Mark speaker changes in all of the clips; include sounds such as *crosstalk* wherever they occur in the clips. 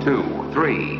Speaker 1: One, two, three.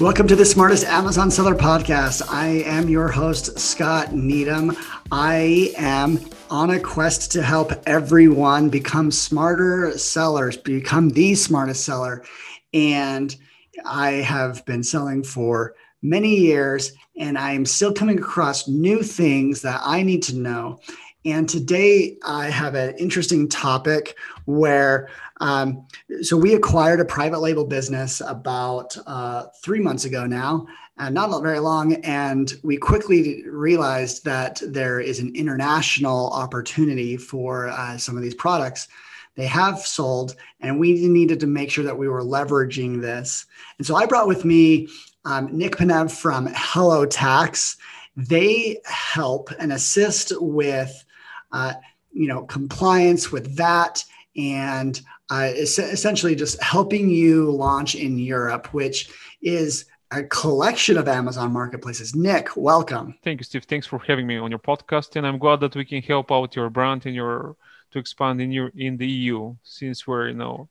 Speaker 2: Welcome to the Smartest Amazon Seller Podcast. I am your host, Scott Needham. I am on a quest to help everyone become smarter sellers, become the smartest seller. And I have been selling for many years, and I am still coming across new things that I need to know. And today I have an interesting topic where um, so we acquired a private label business about uh, three months ago now, and not very long. And we quickly realized that there is an international opportunity for uh, some of these products. They have sold, and we needed to make sure that we were leveraging this. And so I brought with me um, Nick Penev from Hello Tax. They help and assist with, uh, you know, compliance with that and uh, essentially just helping you launch in Europe, which is a collection of Amazon marketplaces. Nick, welcome.
Speaker 3: Thank you, Steve. Thanks for having me on your podcast, and I'm glad that we can help out your brand and your to expand in your in the EU since we're you know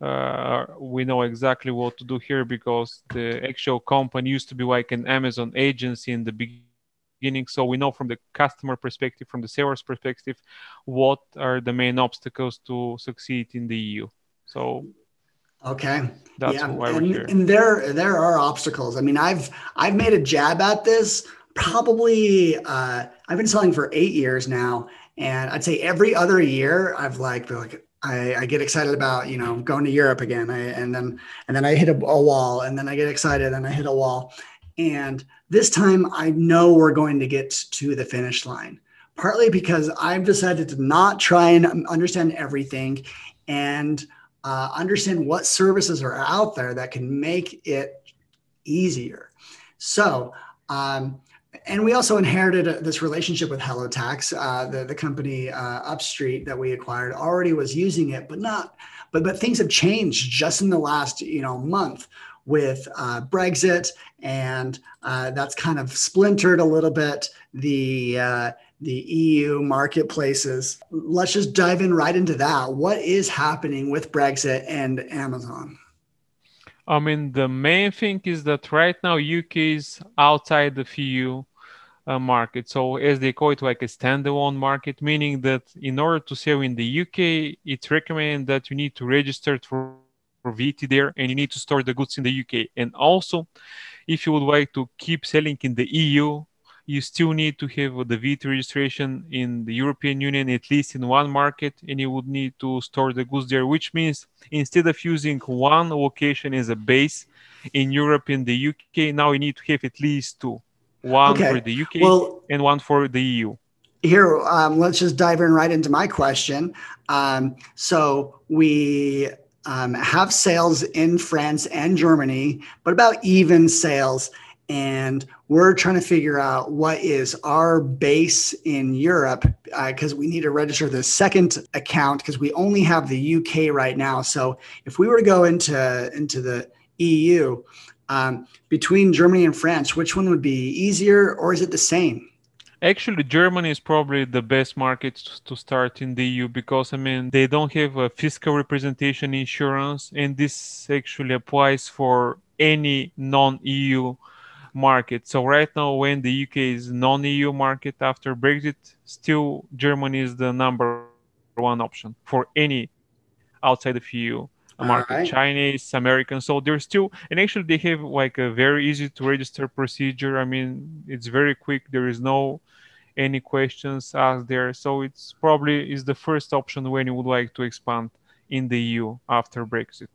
Speaker 3: uh, we know exactly what to do here because the actual company used to be like an Amazon agency in the beginning beginning so we know from the customer perspective from the seller's perspective what are the main obstacles to succeed in the eu so
Speaker 2: okay.
Speaker 3: that's
Speaker 2: yeah.
Speaker 3: why
Speaker 2: and,
Speaker 3: we're here.
Speaker 2: and there there are obstacles. I mean i've i've made a jab at this probably uh, i've been selling for eight years now and i'd say every other year i've like been like I, I, get excited about you know going to Europe again, I, and then and then I hit a, a, wall, and then I get excited, and I hit a wall, and this time I know we're going to get to the finish line, partly because I've decided to not try and understand everything and uh, understand what services are out there that can make it easier. So, um, and we also inherited this relationship with HelloTax. Uh, the, the company uh, Upstreet that we acquired already was using it, but not. But but things have changed just in the last you know month with uh, Brexit, and uh, that's kind of splintered a little bit the uh, the EU marketplaces. Let's just dive in right into that. What is happening with Brexit and Amazon?
Speaker 3: I mean, the main thing is that right now UK is outside the EU uh, market. So as they call it, like a standalone market, meaning that in order to sell in the UK, it's recommended that you need to register for for VAT there and you need to store the goods in the UK. And also, if you would like to keep selling in the EU, you still need to have the VAT registration in the European Union, at least in one market, and you would need to store the goods there, which means instead of using one location as a base in Europe and the UK, now you need to have at least two one okay. for the UK well, and one for the EU.
Speaker 2: Here, um, let's just dive in right into my question. Um, so we um, have sales in France and Germany, but about even sales. And we're trying to figure out what is our base in Europe because uh, we need to register the second account because we only have the UK right now. So if we were to go into into the EU um, between Germany and France, which one would be easier, or is it the same?
Speaker 3: Actually, Germany is probably the best market to start in the EU because I mean they don't have a fiscal representation insurance, and this actually applies for any non-EU market. So right now, when the UK is non-EU market after Brexit, still Germany is the number one option for any outside of EU market right. chinese american so they're still and actually they have like a very easy to register procedure i mean it's very quick there is no any questions asked there. So it's probably is the first option when you would like to expand in the EU after Brexit.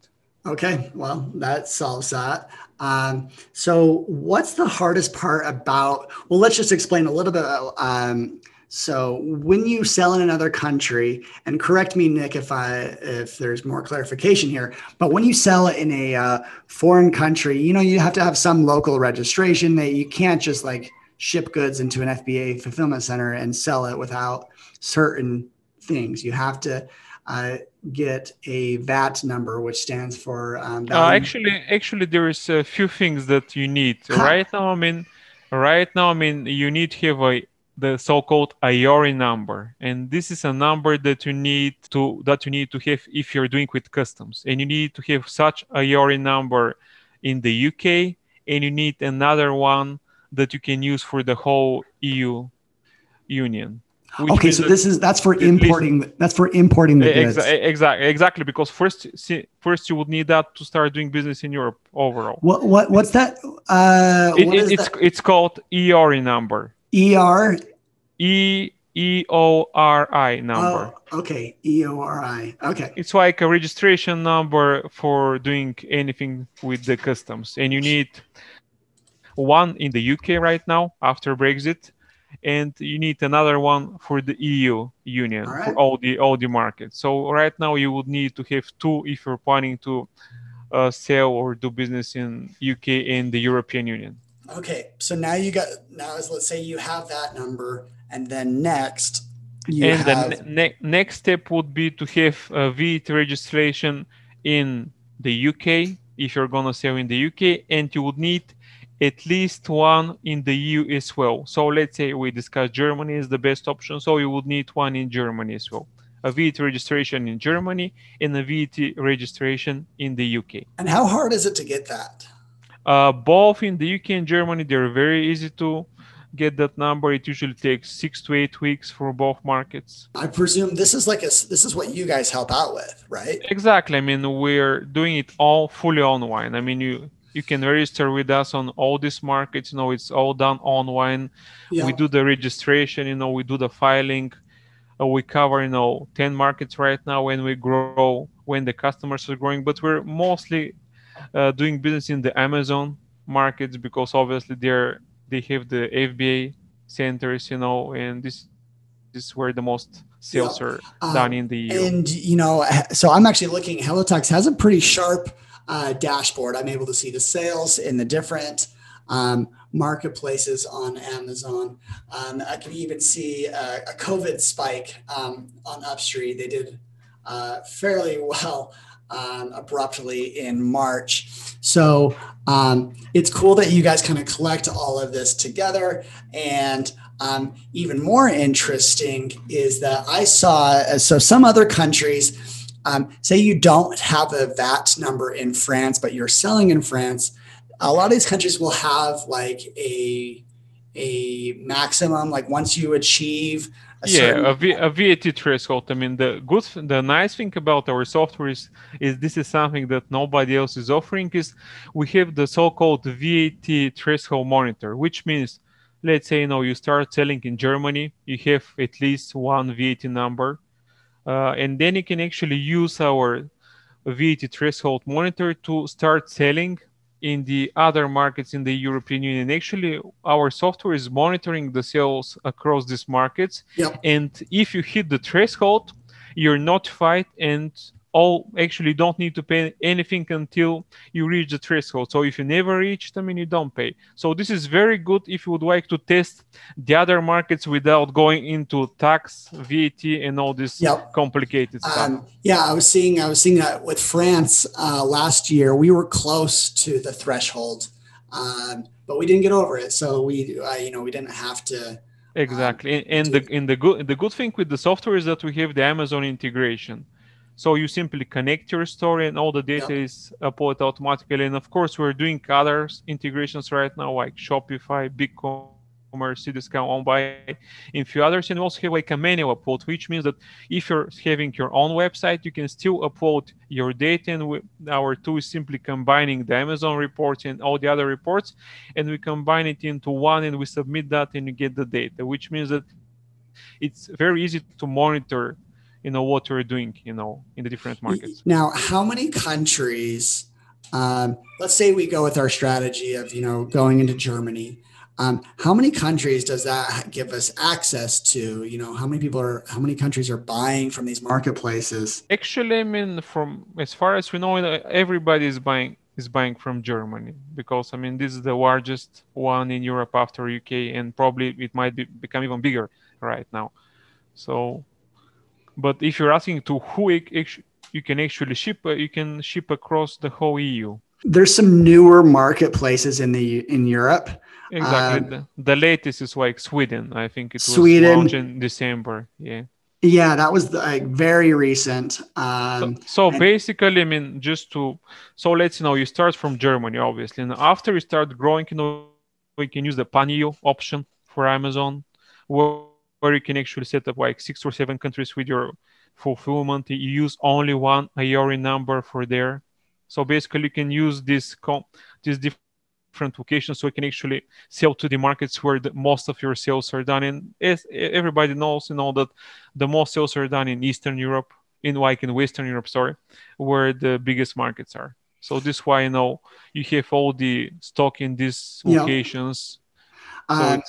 Speaker 2: Okay, well, that solves that. Um, so, what's the hardest part about? Well, let's just explain a little bit. Um, so, when you sell in another country, and correct me, Nick, if I if there's more clarification here, but when you sell in a uh, foreign country, you know you have to have some local registration. That you can't just like ship goods into an FBA fulfillment center and sell it without certain things. You have to uh, get a VAT number, which stands for. Um,
Speaker 3: uh, actually, actually, there is a few things that you need. Right now, I mean, right now, I mean, you need to have a the so-called EORI number, and this is a number that you need to that you need to have if you're doing with customs, and you need to have such EORI number in the UK, and you need another one that you can use for the whole EU Union.
Speaker 2: Okay, so this is that's for importing. Least, that's for importing the goods.
Speaker 3: Exactly, exactly. Because first, see, first you would need that to start doing business in Europe overall.
Speaker 2: What what what's that? Uh,
Speaker 3: it, what it, it's that? it's called EORI number.
Speaker 2: ER.
Speaker 3: E E O R I number.
Speaker 2: Oh, okay, E O R I. Okay.
Speaker 3: It's like a registration number for doing anything with the customs, and you need one in the UK right now after Brexit and you need another one for the EU Union all right. for all the all the markets. So right now you would need to have two if you're planning to uh, sell or do business in UK and the European Union.
Speaker 2: Okay, so now you got now as let's say you have that number, and then next.
Speaker 3: and have... the ne- next step would be to have a VAT registration in the UK if you're gonna sell in the UK, and you would need at least one in the EU as well. So let's say we discuss Germany is the best option, so you would need one in Germany as well. A VAT registration in Germany and a VAT registration in the UK.
Speaker 2: And how hard is it to get that?
Speaker 3: Uh, both in the UK and Germany, they're very easy to get that number. It usually takes six to eight weeks for both markets.
Speaker 2: I presume this is like a this is what you guys help out with, right?
Speaker 3: Exactly. I mean, we're doing it all fully online. I mean, you you can register with us on all these markets you know it's all done online yeah. we do the registration you know we do the filing uh, we cover you know 10 markets right now when we grow when the customers are growing but we're mostly uh, doing business in the amazon markets because obviously they're they have the fba centers you know and this, this is where the most sales yeah. are uh, done in the
Speaker 2: EU. and you know so i'm actually looking Hellotax has a pretty sharp uh, dashboard, I'm able to see the sales in the different um, marketplaces on Amazon. Um, I can even see a, a COVID spike um, on Upstreet. They did uh, fairly *laughs* well um, abruptly in March. So um, it's cool that you guys kind of collect all of this together. And um, even more interesting is that I saw, so some other countries, um, say you don't have a VAT number in France, but you're selling in France. A lot of these countries will have like a a maximum, like once you achieve.
Speaker 3: A yeah, a, v- a VAT threshold. I mean, the good, the nice thing about our software is, is this is something that nobody else is offering. Is we have the so-called VAT threshold monitor, which means, let's say, you know, you start selling in Germany, you have at least one VAT number uh, and then you can actually use our VAT threshold monitor to start selling in the other markets in the European Union. Actually, our software is monitoring the sales across these markets. Yep. And if you hit the threshold, you're notified and all actually don't need to pay anything until you reach the threshold. So if you never reach them, you don't pay. So this is very good if you would like to test the other markets without going into tax, VAT, and all this yep. complicated stuff. Um,
Speaker 2: yeah, I was seeing I was seeing that with France uh, last year. We were close to the threshold, um, but we didn't get over it. So we, uh, you know, we didn't have to.
Speaker 3: Exactly, um, and, and the in the good the good thing with the software is that we have the Amazon integration. So you simply connect your story and all the data is uploaded automatically. And of course, we're doing other integrations right now, like Shopify, BigCommerce, Cdiscount, OnBuy, and a few others. And we also have like a manual upload, which means that if you're having your own website, you can still upload your data. And we, our tool is simply combining the Amazon reports and all the other reports, and we combine it into one and we submit that and you get the data, which means that it's very easy to monitor you know what we're doing you know in the different markets.
Speaker 2: Now how many countries um, let's say we go with our strategy of you know going into germany um, how many countries does that give us access to? You know how many people are how many countries are buying from these marketplaces?
Speaker 3: Actually i mean from as far as we know everybody is buying is buying from germany because i mean this is the largest one in europe after uk and probably it might be, become even bigger right now. So but if you're asking to who you can actually ship, uh, you can ship across the whole EU.
Speaker 2: there's some newer marketplaces in the in Europe.
Speaker 3: Exactly. Um, the, the, latest is like Sweden. I think it was
Speaker 2: Sweden.
Speaker 3: launched in December. Yeah.
Speaker 2: Yeah, that was like very recent. Um,
Speaker 3: so, so basically, I mean, just to so let's you know, you start from Germany, obviously, and after you start growing, you know, we can use the Pan-EU option for Amazon, where, where you can actually set up like six or seven countries with your fulfillment. You use only one EORI number for there. So basically, you can use this com- this different locations so you can actually sell to the markets where the, most of your sales are done and as everybody knows you know that the most sales are done in eastern europe in like in western europe sorry where the biggest markets are so this why you know you have all the stock in these locations
Speaker 2: yeah. so, uh,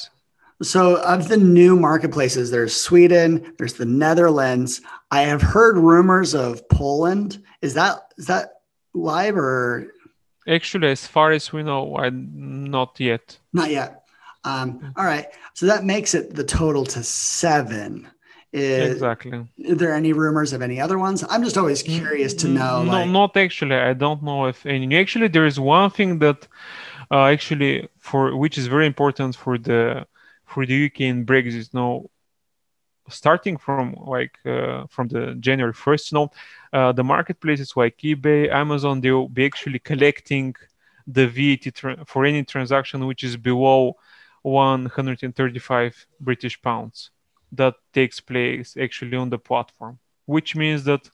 Speaker 2: so of the new marketplaces there's sweden there's the netherlands i have heard rumors of poland is that is that live or
Speaker 3: Actually, as far as we know, I, not yet.
Speaker 2: Not yet. Um, all right. So that makes it the total to seven. Is,
Speaker 3: exactly.
Speaker 2: Are there any rumors of any other ones? I'm just always curious to know.
Speaker 3: No,
Speaker 2: like...
Speaker 3: not actually. I don't know if any. Actually, there is one thing that uh, actually for which is very important for the for the UK and Brexit. Now, starting from like uh, from the January 1st, you know, uh, the marketplaces like eBay, Amazon, they'll be actually collecting the VAT tra- for any transaction which is below 135 British pounds that takes place actually on the platform, which means that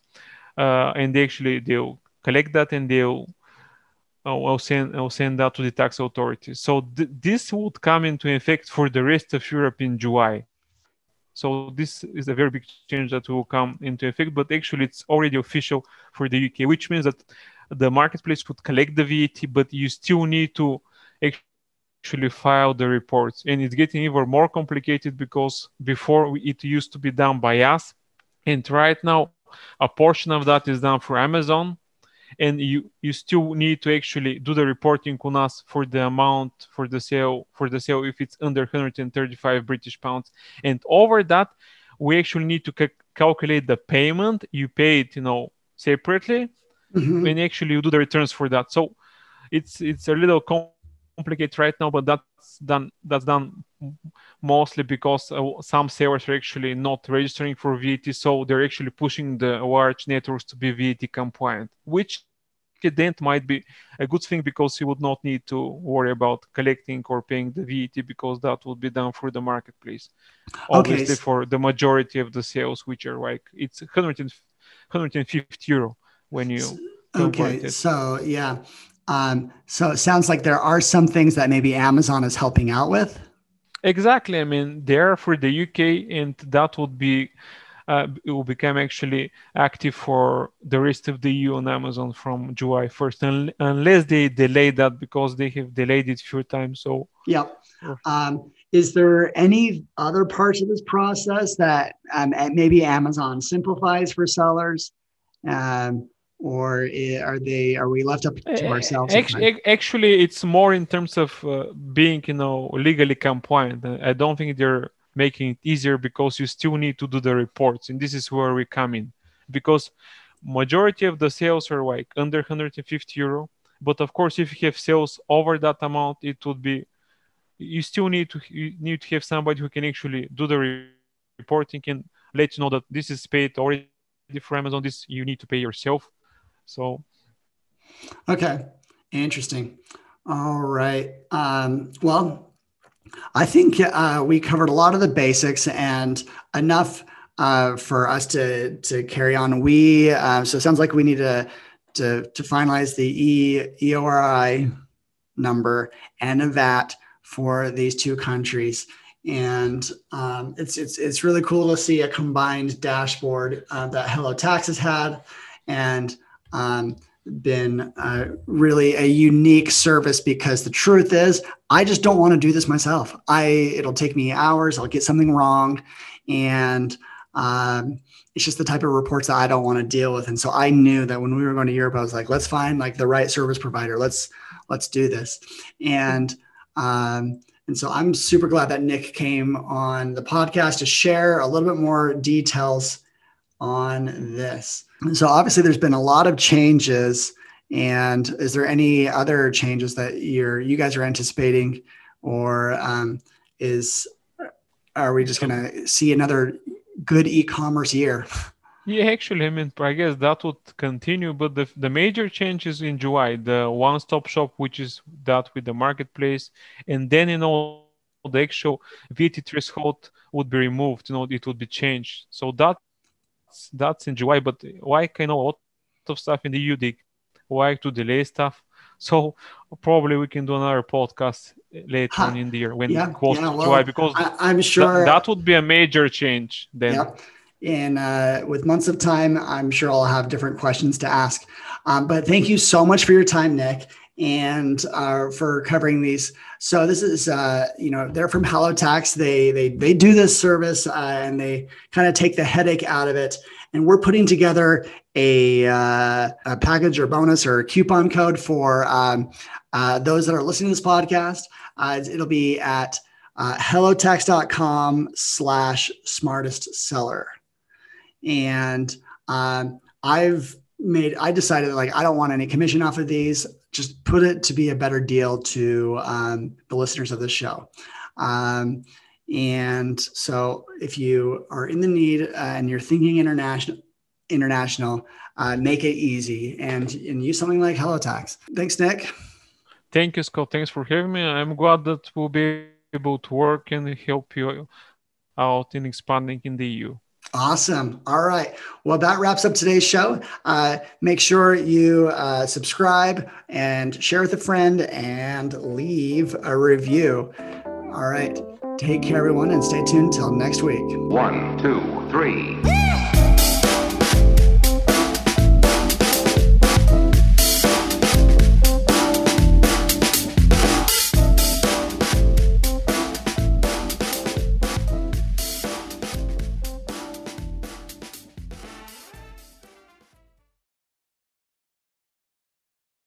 Speaker 3: uh, and they actually they'll collect that and they'll I'll send send that to the tax authorities. So th- this would come into effect for the rest of Europe in July. So this is a very big change that will come into effect, but actually it's already official for the UK, which means that the marketplace could collect the VAT, but you still need to actually file the reports. And it's getting even more complicated because before it used to be done by us. And right now, a portion of that is done for Amazon and you you still need to actually do the reporting on us for the amount for the sale for the sale if it's under 135 british pounds. And over that we actually need to ca- calculate the payment. You paid you know separately mm-hmm. and actually you do the returns for that. So it's it's a little complicated right now but that's done that's done mostly because uh, some sellers are actually not registering for VAT, so they're actually pushing the large networks to be VAT compliant, which then might be a good thing because you would not need to worry about collecting or paying the VAT because that would be done through the marketplace. Obviously, okay. for the majority of the sales, which are like it's 100 150 euro when you
Speaker 2: okay. So yeah. Um, so it sounds like there are some things that maybe Amazon is helping out with.
Speaker 3: Exactly. I mean, they're for the UK, and that would be uh, it will become actually active for the rest of the EU on Amazon from July 1st, un- unless they delay that because they have delayed it a few times. So
Speaker 2: yeah. Um, is there any other parts of this process that um, maybe Amazon simplifies for sellers? Um, or are they are we left up to eh, ourselves
Speaker 3: actually, actually it's more in terms of uh, being you know legally compliant. I don't think they're making it easier because you still need to do the reports and this is where we come in. Because majority of the sales are like under 150 euro but of course if you have sales over that amount it would be you still need to you need to have somebody who can actually do the reporting and let you know that this is paid already for amazon this you need to pay yourself so,
Speaker 2: okay, interesting. All right. Um, well, I think uh, we covered a lot of the basics and enough uh, for us to to carry on. We uh, so it sounds like we need to to, to finalize the e, EORI number and a VAT for these two countries. And um, it's it's it's really cool to see a combined dashboard uh, that Hello Tax has had, and um, been uh, really a unique service because the truth is i just don't want to do this myself. I it'll take me hours i'll get something wrong and um, it's just the type of reports that i don't want to deal with. And so i knew that when we were going to europe i was like let's find like the right service provider. Let's let's do this. And um, and so i'm super glad that nick came on the podcast to share a little bit more details on this so obviously there's been a lot of changes And is there any other changes that you're you guys are anticipating, or um, is are we just going to see another good e-commerce year?
Speaker 3: Yeah, actually, I mean, I guess that would continue, but the the major change is in July, the one-stop shop, which is that with the marketplace, and then you know the actual VAT threshold would be removed. You know, it would be changed. So that's that's in July. But why kind of a lot of stuff in the EU they why to delay stuff? So probably we can do another podcast later huh. on in the year when yeah, close yeah, well, July because
Speaker 2: I, am sure
Speaker 3: that, that would be a major change then.
Speaker 2: Yep and uh, with months of time, I'm sure I'll have different questions to ask. Um, but thank you so much for your time, Nick, and uh, for covering these. So this is, uh, you know, they're from HelloTax. They they they do this service uh, and they kind of take the headache out of it. And we're putting together a, uh, a package or bonus or coupon code for um, uh, those that are listening to this podcast. it'll be at uh, hellotax.com slash smartest seller and um, I've made I decided like I don't want any commission off of these. Just put it to be a better deal to um, the listeners of the show. Um, and so if you are in the need uh, and you're thinking international, international, uh, make it easy and, and use something like HelloTax. Thanks, Nick.
Speaker 3: Thank you, Scott. Thanks for having me. I'm glad that we'll be able to work and help you out in expanding in the EU.
Speaker 2: Awesome. All right. Well, that wraps up today's show. Uh, make sure you uh, subscribe and share with a friend and leave a review. All right. Take care, everyone, and stay tuned till next week.
Speaker 1: One, two, three.